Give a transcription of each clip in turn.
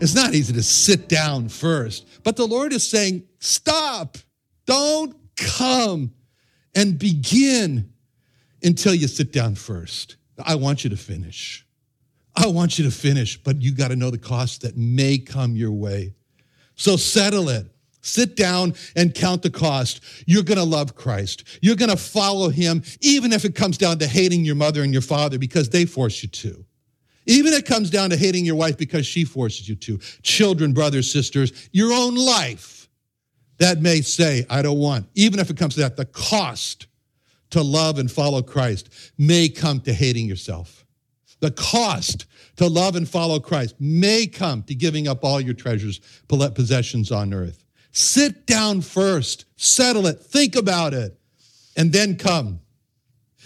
It's not easy to sit down first, but the Lord is saying, stop, don't come and begin until you sit down first. I want you to finish. I want you to finish, but you got to know the cost that may come your way. So settle it. Sit down and count the cost. You're going to love Christ. You're going to follow him, even if it comes down to hating your mother and your father because they force you to. Even it comes down to hating your wife because she forces you to. Children, brothers, sisters, your own life that may say, I don't want. Even if it comes to that, the cost to love and follow Christ may come to hating yourself. The cost to love and follow Christ may come to giving up all your treasures, possessions on earth. Sit down first, settle it, think about it, and then come.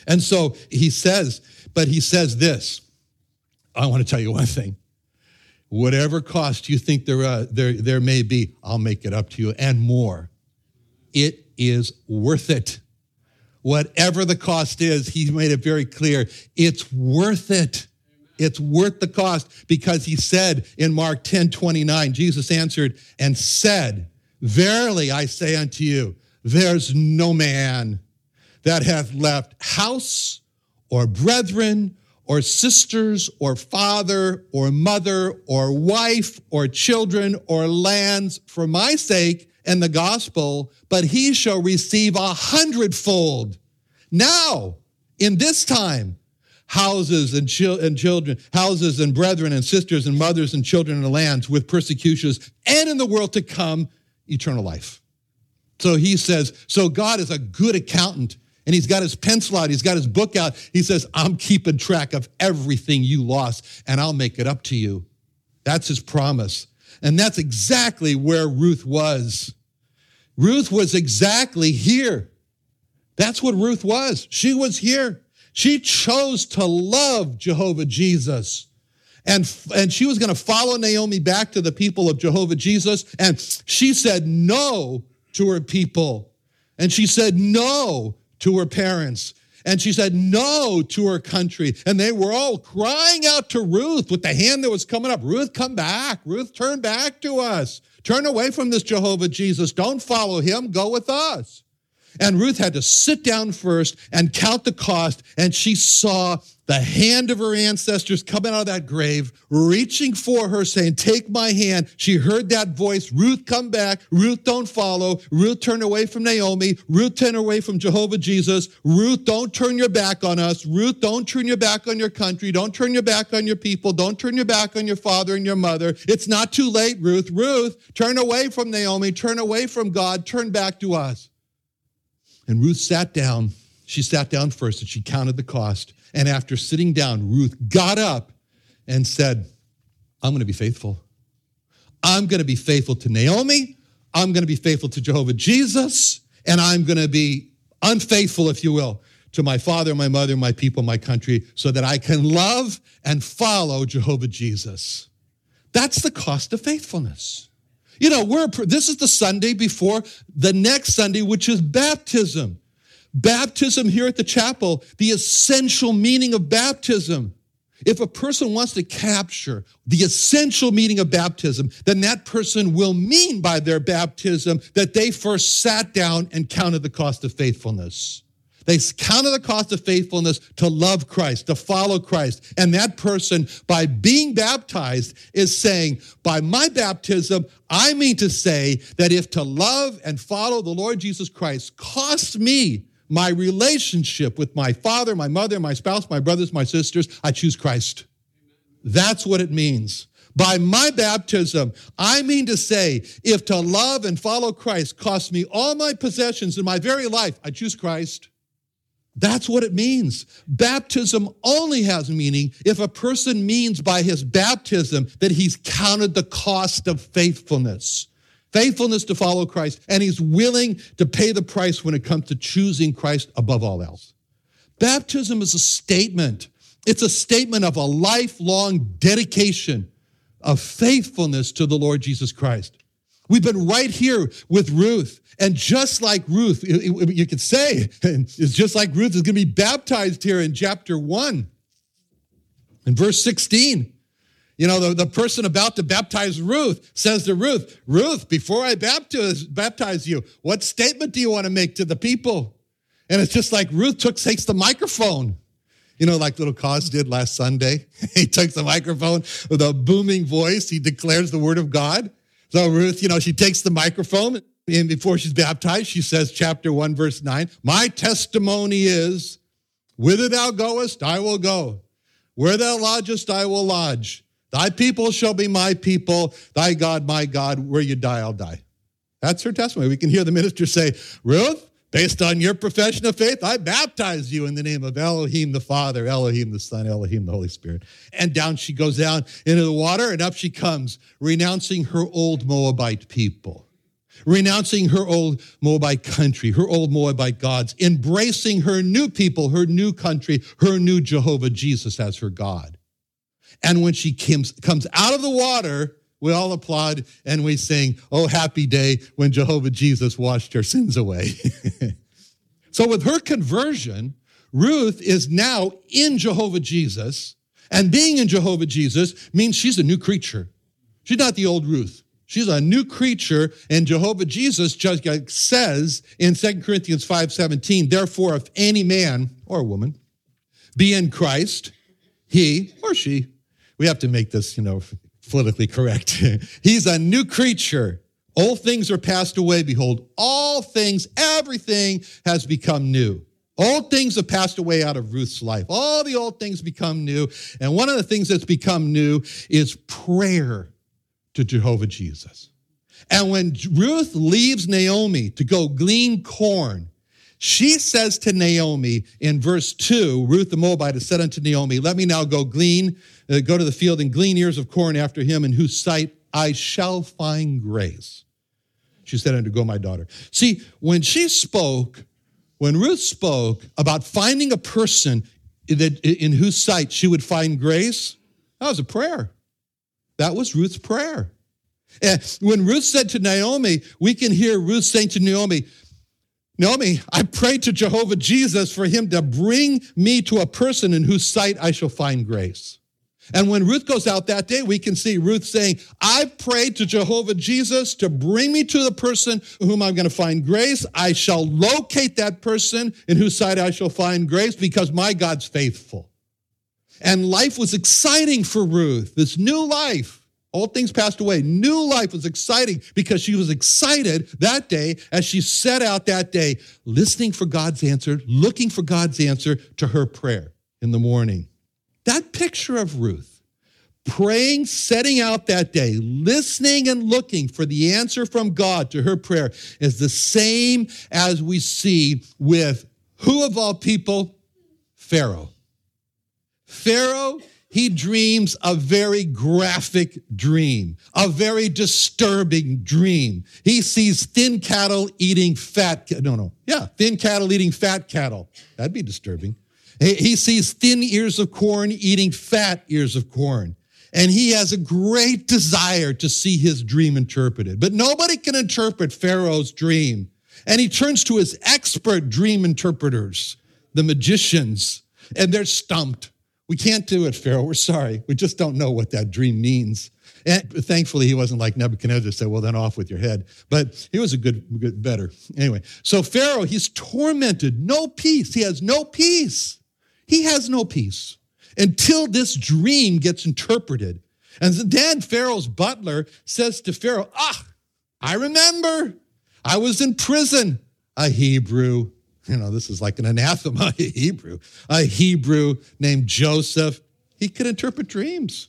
And so he says, but he says this I want to tell you one thing. Whatever cost you think there, uh, there, there may be, I'll make it up to you and more. It is worth it. Whatever the cost is, he made it very clear. It's worth it. It's worth the cost because he said in Mark 10 29, Jesus answered and said, Verily I say unto you, there's no man that hath left house or brethren or sisters or father or mother or wife or children or lands for my sake and the gospel, but he shall receive a hundredfold. Now, in this time, houses and, and children, houses and brethren and sisters and mothers and children and lands with persecutions, and in the world to come, eternal life. So he says, so God is a good accountant and he's got his pencil out, he's got his book out. He says, I'm keeping track of everything you lost, and I'll make it up to you. That's his promise. And that's exactly where Ruth was. Ruth was exactly here. That's what Ruth was. She was here. She chose to love Jehovah Jesus. And, and she was going to follow Naomi back to the people of Jehovah Jesus. And she said no to her people. And she said no to her parents. And she said no to her country. And they were all crying out to Ruth with the hand that was coming up Ruth, come back. Ruth, turn back to us. Turn away from this Jehovah Jesus. Don't follow him. Go with us. And Ruth had to sit down first and count the cost. And she saw the hand of her ancestors coming out of that grave, reaching for her, saying, Take my hand. She heard that voice Ruth, come back. Ruth, don't follow. Ruth, turn away from Naomi. Ruth, turn away from Jehovah Jesus. Ruth, don't turn your back on us. Ruth, don't turn your back on your country. Don't turn your back on your people. Don't turn your back on your father and your mother. It's not too late, Ruth. Ruth, turn away from Naomi. Turn away from God. Turn back to us. And Ruth sat down. She sat down first and she counted the cost. And after sitting down, Ruth got up and said, I'm going to be faithful. I'm going to be faithful to Naomi. I'm going to be faithful to Jehovah Jesus. and I'm going to be unfaithful, if you will, to my father, my mother, my people, my country, so that I can love and follow Jehovah Jesus. That's the cost of faithfulness. You know, we're this is the Sunday before the next Sunday, which is baptism. Baptism here at the chapel, the essential meaning of baptism. If a person wants to capture the essential meaning of baptism, then that person will mean by their baptism that they first sat down and counted the cost of faithfulness. They counted the cost of faithfulness to love Christ, to follow Christ. And that person, by being baptized, is saying, by my baptism, I mean to say that if to love and follow the Lord Jesus Christ costs me my relationship with my father, my mother, my spouse, my brothers, my sisters, I choose Christ. That's what it means. By my baptism, I mean to say, if to love and follow Christ costs me all my possessions in my very life, I choose Christ. That's what it means. Baptism only has meaning if a person means by his baptism that he's counted the cost of faithfulness faithfulness to follow Christ, and he's willing to pay the price when it comes to choosing Christ above all else. Baptism is a statement. It's a statement of a lifelong dedication of faithfulness to the Lord Jesus Christ. We've been right here with Ruth. And just like Ruth, you could say, it's just like Ruth is going to be baptized here in chapter 1. In verse 16, you know, the, the person about to baptize Ruth says to Ruth, Ruth, before I baptize, baptize you, what statement do you want to make to the people? And it's just like Ruth took, takes the microphone. You know, like little Cos did last Sunday. he takes the microphone with a booming voice. He declares the word of God. So Ruth, you know, she takes the microphone and before she's baptized, she says, chapter 1, verse 9, My testimony is, whither thou goest, I will go. Where thou lodgest, I will lodge. Thy people shall be my people, thy God, my God. Where you die, I'll die. That's her testimony. We can hear the minister say, Ruth, based on your profession of faith, I baptize you in the name of Elohim the Father, Elohim the Son, Elohim the Holy Spirit. And down she goes down into the water, and up she comes, renouncing her old Moabite people, renouncing her old Moabite country, her old Moabite gods, embracing her new people, her new country, her new Jehovah Jesus as her God. And when she comes, comes out of the water, we all applaud and we sing, Oh, happy day when Jehovah Jesus washed her sins away. so, with her conversion, Ruth is now in Jehovah Jesus. And being in Jehovah Jesus means she's a new creature. She's not the old Ruth. She's a new creature, and Jehovah Jesus just says in 2 Corinthians 5:17, therefore, if any man or woman be in Christ, he or she we have to make this, you know, politically correct. He's a new creature. Old things are passed away. Behold, all things, everything has become new. Old things have passed away out of Ruth's life. All the old things become new. And one of the things that's become new is prayer to Jehovah Jesus. And when Ruth leaves Naomi to go glean corn, she says to Naomi in verse 2, Ruth the Moabite has said unto Naomi, Let me now go glean, uh, go to the field and glean ears of corn after him, in whose sight I shall find grace. She said unto Go, my daughter. See, when she spoke, when Ruth spoke about finding a person that, in whose sight she would find grace, that was a prayer. That was Ruth's prayer. And when Ruth said to Naomi, we can hear Ruth saying to Naomi, Naomi, I prayed to Jehovah Jesus for him to bring me to a person in whose sight I shall find grace. And when Ruth goes out that day, we can see Ruth saying, I prayed to Jehovah Jesus to bring me to the person whom I'm going to find grace. I shall locate that person in whose sight I shall find grace because my God's faithful. And life was exciting for Ruth, this new life. Old things passed away. New life was exciting because she was excited that day as she set out that day, listening for God's answer, looking for God's answer to her prayer in the morning. That picture of Ruth, praying, setting out that day, listening and looking for the answer from God to her prayer, is the same as we see with who of all people? Pharaoh. Pharaoh he dreams a very graphic dream, a very disturbing dream. He sees thin cattle eating fat, no, no, yeah, thin cattle eating fat cattle. That'd be disturbing. He sees thin ears of corn eating fat ears of corn. And he has a great desire to see his dream interpreted. But nobody can interpret Pharaoh's dream. And he turns to his expert dream interpreters, the magicians, and they're stumped. We can't do it, Pharaoh. We're sorry. We just don't know what that dream means. And thankfully, he wasn't like Nebuchadnezzar said, well, then off with your head. But he was a good, good, better. Anyway, so Pharaoh, he's tormented, no peace. He has no peace. He has no peace until this dream gets interpreted. And then Pharaoh's butler says to Pharaoh, Ah, I remember. I was in prison, a Hebrew you know, this is like an anathema Hebrew. A Hebrew named Joseph. He could interpret dreams.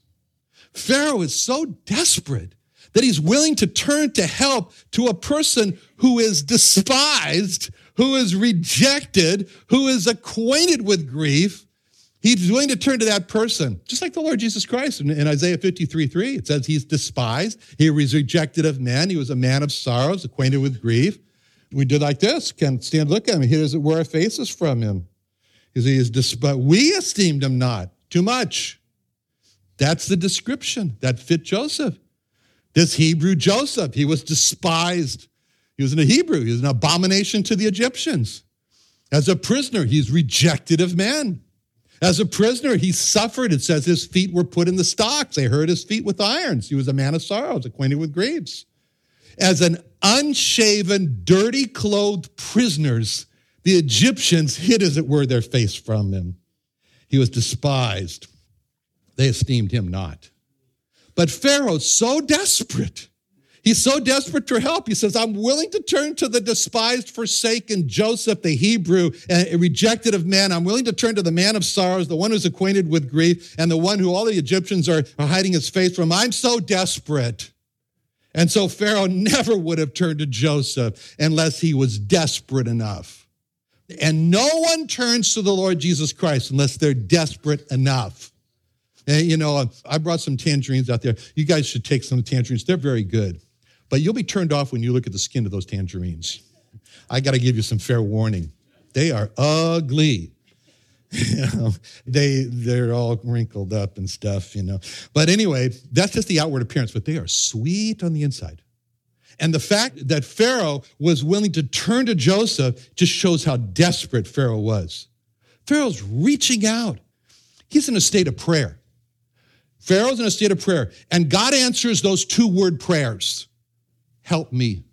Pharaoh is so desperate that he's willing to turn to help to a person who is despised, who is rejected, who is acquainted with grief. He's willing to turn to that person, just like the Lord Jesus Christ in, in Isaiah 53 3. It says he's despised, he was rejected of men, he was a man of sorrows, acquainted with grief we did like this. Can stand look at him. He doesn't wear our faces from him. He is despised. We esteemed him not too much. That's the description that fit Joseph. This Hebrew Joseph, he was despised. He was a Hebrew. He was an abomination to the Egyptians. As a prisoner, he's rejected of men. As a prisoner, he suffered. It says his feet were put in the stocks. They hurt his feet with irons. He was a man of sorrows, acquainted with griefs. As an unshaven, dirty clothed prisoners, the Egyptians hid, as it were, their face from him. He was despised. They esteemed him not. But Pharaoh's so desperate. He's so desperate for help. He says, I'm willing to turn to the despised, forsaken Joseph, the Hebrew, and rejected of men. I'm willing to turn to the man of sorrows, the one who's acquainted with grief, and the one who all the Egyptians are, are hiding his face from. I'm so desperate. And so Pharaoh never would have turned to Joseph unless he was desperate enough. And no one turns to the Lord Jesus Christ unless they're desperate enough. And, you know, I brought some tangerines out there. You guys should take some tangerines. They're very good. But you'll be turned off when you look at the skin of those tangerines. I got to give you some fair warning. They are ugly. You know, um, they they're all wrinkled up and stuff, you know. But anyway, that's just the outward appearance, but they are sweet on the inside. And the fact that Pharaoh was willing to turn to Joseph just shows how desperate Pharaoh was. Pharaoh's reaching out. He's in a state of prayer. Pharaoh's in a state of prayer, and God answers those two word prayers Help me.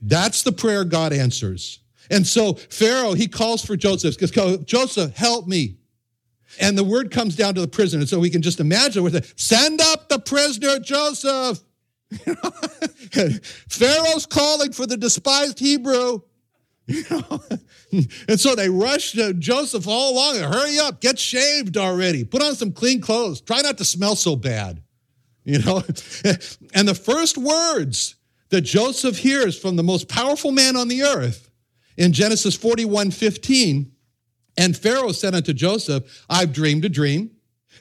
That's the prayer God answers. And so Pharaoh, he calls for Joseph, because Joseph, help me. And the word comes down to the prisoner. And so we can just imagine with it, send up the prisoner Joseph. Pharaoh's calling for the despised Hebrew. and so they rush Joseph all along. Hurry up, get shaved already. Put on some clean clothes. Try not to smell so bad. You know? and the first words that Joseph hears from the most powerful man on the earth in Genesis 41 15, and Pharaoh said unto Joseph, I've dreamed a dream.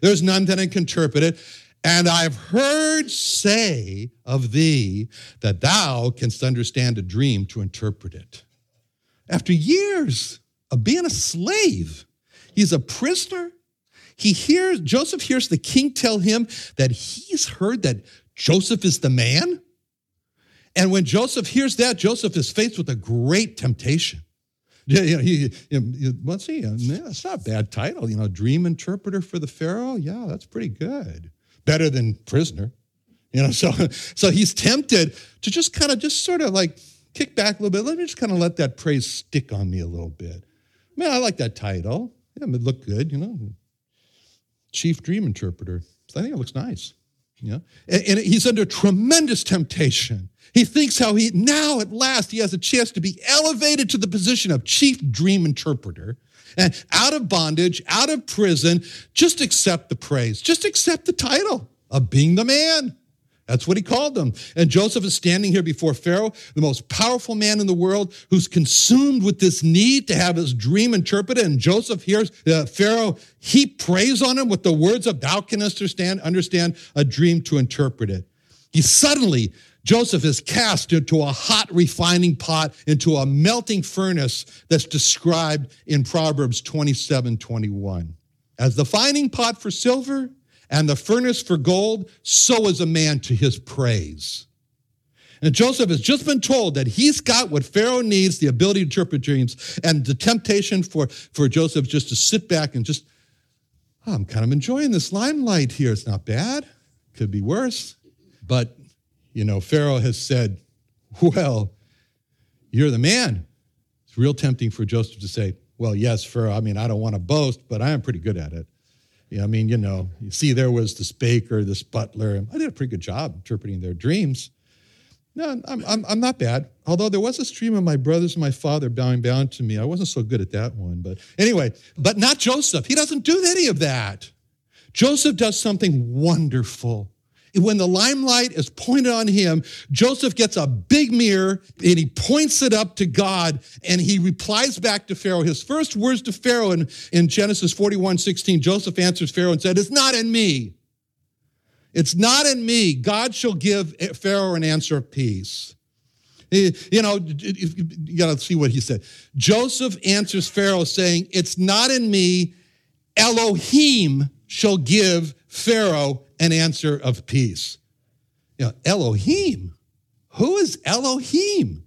There's none that can interpret it. And I've heard say of thee that thou canst understand a dream to interpret it. After years of being a slave, he's a prisoner. He hears, Joseph hears the king tell him that he's heard that Joseph is the man. And when Joseph hears that, Joseph is faced with a great temptation. Yeah, yeah, he, he, let's see, uh, yeah, it's not a bad title, you know, dream interpreter for the Pharaoh. Yeah, that's pretty good. Better than prisoner. You know, so so he's tempted to just kind of just sort of like kick back a little bit. Let me just kind of let that praise stick on me a little bit. Man, I like that title. Yeah, it look good, you know. Chief dream interpreter. I think it looks nice. Know? and, and he's under tremendous temptation he thinks how he now at last he has a chance to be elevated to the position of chief dream interpreter and out of bondage, out of prison. Just accept the praise, just accept the title of being the man. That's what he called them. And Joseph is standing here before Pharaoh, the most powerful man in the world, who's consumed with this need to have his dream interpreted. And Joseph hears uh, Pharaoh, he prays on him with the words of, Thou canst understand, understand a dream to interpret it. He suddenly, Joseph is cast into a hot refining pot, into a melting furnace that's described in Proverbs 27 21. As the fining pot for silver, and the furnace for gold, so is a man to his praise. And Joseph has just been told that he's got what Pharaoh needs the ability to interpret dreams. And the temptation for, for Joseph just to sit back and just, oh, I'm kind of enjoying this limelight here. It's not bad, could be worse. But, you know, Pharaoh has said, well, you're the man. It's real tempting for Joseph to say, well, yes, Pharaoh, I mean, I don't want to boast, but I am pretty good at it. Yeah, I mean, you know, you see, there was this baker, this butler. I did a pretty good job interpreting their dreams. No, I'm, I'm, I'm not bad. Although there was a stream of my brothers and my father bowing down to me. I wasn't so good at that one. But anyway, but not Joseph. He doesn't do any of that. Joseph does something wonderful when the limelight is pointed on him, Joseph gets a big mirror and he points it up to God and he replies back to Pharaoh. His first words to Pharaoh in, in Genesis 41 16, Joseph answers Pharaoh and said, It's not in me. It's not in me. God shall give Pharaoh an answer of peace. You know, you got to see what he said. Joseph answers Pharaoh saying, It's not in me. Elohim shall give Pharaoh an answer of peace. You know, Elohim. Who is Elohim?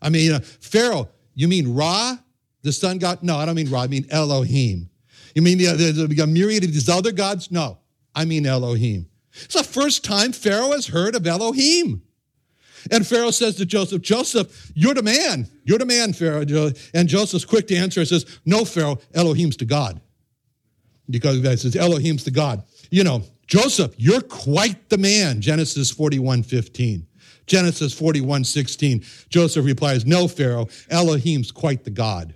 I mean, you know, Pharaoh, you mean Ra, the sun god? No, I don't mean Ra, I mean Elohim. You mean there's a myriad of these other gods? No, I mean Elohim. It's the first time Pharaoh has heard of Elohim. And Pharaoh says to Joseph, Joseph, you're the man. You're the man, Pharaoh. And Joseph's quick to answer says, No, Pharaoh, Elohim's to God. Because he says, Elohim's to God. You know, Joseph, you're quite the man, Genesis 41 15. Genesis 41 16. Joseph replies, No, Pharaoh, Elohim's quite the God.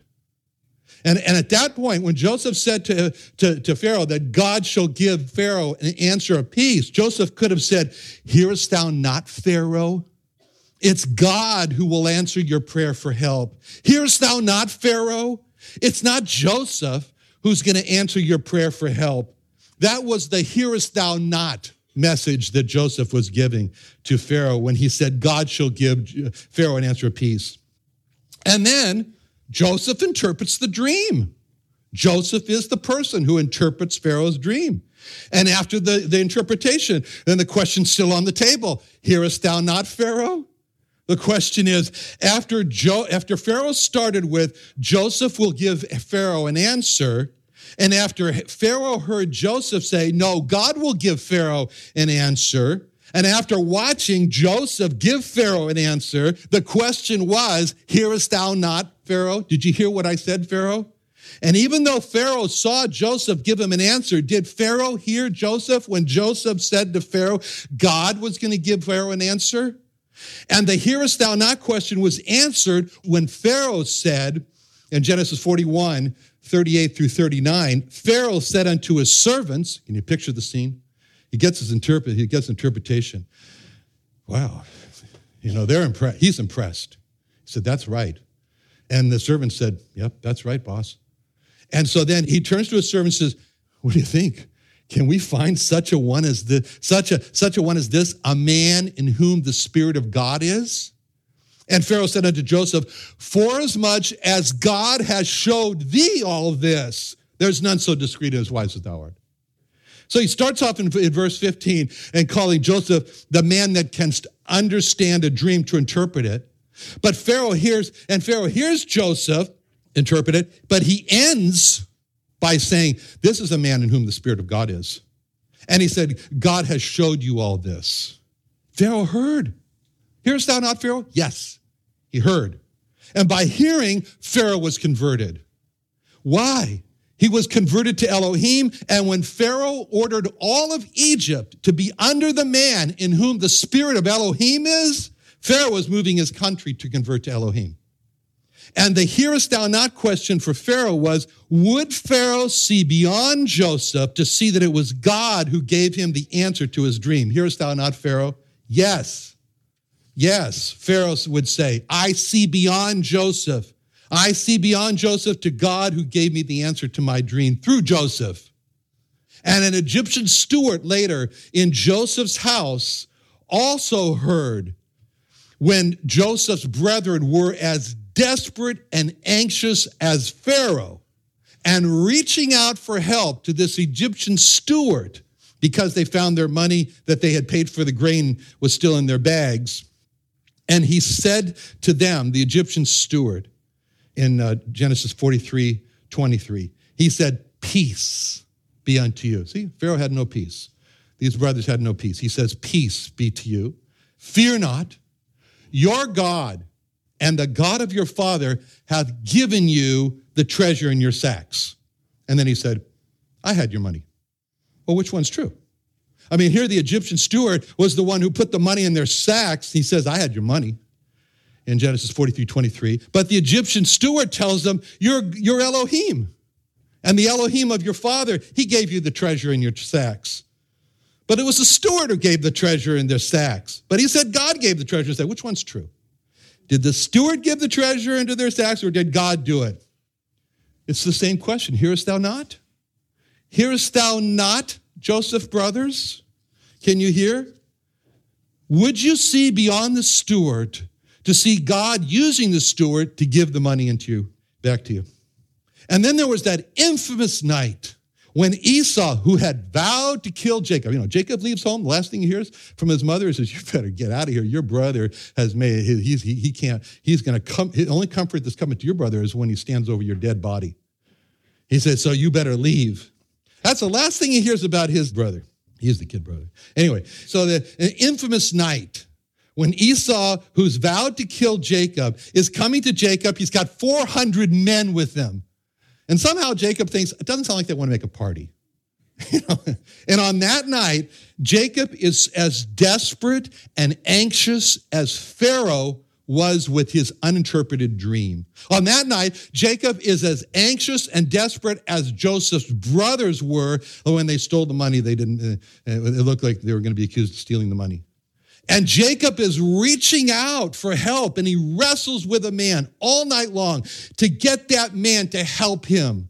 And, and at that point, when Joseph said to, to, to Pharaoh that God shall give Pharaoh an answer of peace, Joseph could have said, Hearest thou not, Pharaoh? It's God who will answer your prayer for help. Hearest thou not, Pharaoh? It's not Joseph who's going to answer your prayer for help. That was the hearest thou not message that Joseph was giving to Pharaoh when he said, God shall give Pharaoh an answer of peace. And then Joseph interprets the dream. Joseph is the person who interprets Pharaoh's dream. And after the, the interpretation, then the question's still on the table. Hearest thou not, Pharaoh? The question is, after, jo- after Pharaoh started with, Joseph will give Pharaoh an answer, and after Pharaoh heard Joseph say, No, God will give Pharaoh an answer. And after watching Joseph give Pharaoh an answer, the question was, Hearest thou not, Pharaoh? Did you hear what I said, Pharaoh? And even though Pharaoh saw Joseph give him an answer, did Pharaoh hear Joseph when Joseph said to Pharaoh, God was going to give Pharaoh an answer? And the hearest thou not question was answered when Pharaoh said in Genesis 41, 38 through 39, Pharaoh said unto his servants, can you picture the scene? He gets his interpret, he gets interpretation. Wow. You know, they're impressed. He's impressed. He said, That's right. And the servant said, Yep, that's right, boss. And so then he turns to his servant and says, What do you think? Can we find such a one as this, such a such a one as this, a man in whom the Spirit of God is? And Pharaoh said unto Joseph, Forasmuch as God has showed thee all this, there's none so discreet as wise as thou art. So he starts off in, in, verse 15 and calling Joseph the man that can understand a dream to interpret it. But Pharaoh hears, and Pharaoh hears Joseph interpret it, but he ends by saying, This is a man in whom the Spirit of God is. And he said, God has showed you all this. Pharaoh heard. Hearest thou not, Pharaoh? Yes, he heard. And by hearing, Pharaoh was converted. Why? He was converted to Elohim, and when Pharaoh ordered all of Egypt to be under the man in whom the spirit of Elohim is, Pharaoh was moving his country to convert to Elohim. And the hearest thou not question for Pharaoh was Would Pharaoh see beyond Joseph to see that it was God who gave him the answer to his dream? Hearest thou not, Pharaoh? Yes. Yes. Pharaoh would say, I see beyond Joseph. I see beyond Joseph to God who gave me the answer to my dream through Joseph. And an Egyptian steward later in Joseph's house also heard when Joseph's brethren were as desperate and anxious as Pharaoh and reaching out for help to this Egyptian steward because they found their money that they had paid for the grain was still in their bags. And he said to them, the Egyptian steward, in uh, Genesis 43 23, he said, Peace be unto you. See, Pharaoh had no peace. These brothers had no peace. He says, Peace be to you. Fear not. Your God and the God of your father hath given you the treasure in your sacks. And then he said, I had your money. Well, which one's true? I mean, here the Egyptian steward was the one who put the money in their sacks. He says, I had your money in Genesis 43 23. But the Egyptian steward tells them, You're, you're Elohim. And the Elohim of your father, he gave you the treasure in your sacks. But it was the steward who gave the treasure in their sacks. But he said God gave the treasure. Say, which one's true? Did the steward give the treasure into their sacks or did God do it? It's the same question. Hearest thou not? Hearest thou not, Joseph brothers? Can you hear? Would you see beyond the steward to see God using the steward to give the money into you, back to you? And then there was that infamous night when Esau, who had vowed to kill Jacob, you know, Jacob leaves home, the last thing he hears from his mother is, You better get out of here. Your brother has made, he's, he, he can't, he's going to come, the only comfort that's coming to your brother is when he stands over your dead body. He says, So you better leave. That's the last thing he hears about his brother. He's the kid brother. Anyway, so the infamous night when Esau, who's vowed to kill Jacob, is coming to Jacob. He's got 400 men with him. And somehow Jacob thinks, it doesn't sound like they want to make a party. You know? And on that night, Jacob is as desperate and anxious as Pharaoh was with his uninterpreted dream. On that night, Jacob is as anxious and desperate as Joseph's brothers were when they stole the money. They didn't, uh, it looked like they were going to be accused of stealing the money. And Jacob is reaching out for help and he wrestles with a man all night long to get that man to help him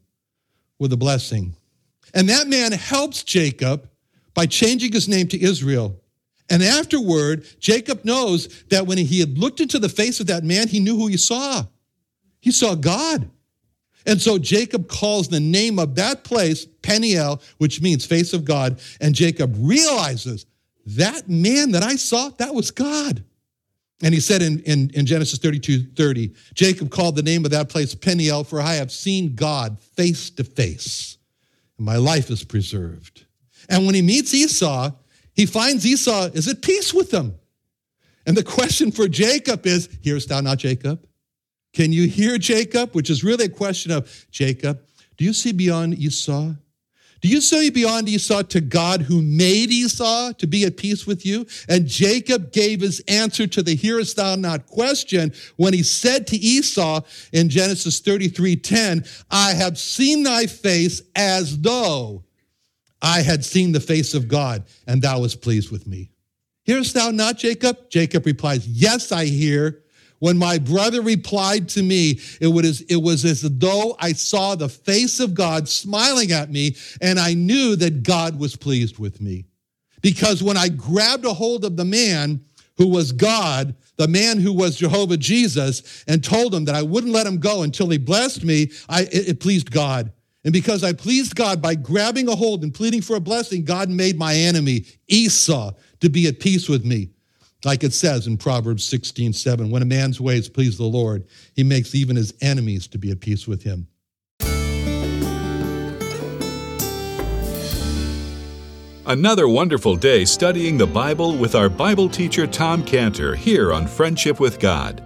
with a blessing. And that man helps Jacob by changing his name to Israel. And afterward, Jacob knows that when he had looked into the face of that man, he knew who he saw. He saw God. And so Jacob calls the name of that place Peniel, which means face of God. And Jacob realizes that man that I saw, that was God. And he said in, in, in, Genesis 32 30, Jacob called the name of that place Peniel, for I have seen God face to face, and my life is preserved. And when he meets Esau, he finds Esau is at peace with him. And the question for Jacob is Hearest thou not Jacob? Can you hear Jacob? Which is really a question of Jacob, do you see beyond Esau? Do you see beyond Esau to God who made Esau to be at peace with you? And Jacob gave his answer to the hearest thou not question when he said to Esau in Genesis 33 10, I have seen thy face as though I had seen the face of God, and thou was pleased with me. Hearest thou not, Jacob? Jacob replies, Yes, I hear. When my brother replied to me, it was, it was as though I saw the face of God smiling at me, and I knew that God was pleased with me. Because when I grabbed a hold of the man who was God, the man who was Jehovah Jesus, and told him that I wouldn't let him go until he blessed me, I, it, it pleased God. And because I pleased God by grabbing a hold and pleading for a blessing, God made my enemy, Esau, to be at peace with me. Like it says in Proverbs 16, 7, when a man's ways please the Lord, he makes even his enemies to be at peace with him. Another wonderful day studying the Bible with our Bible teacher Tom Cantor here on Friendship with God.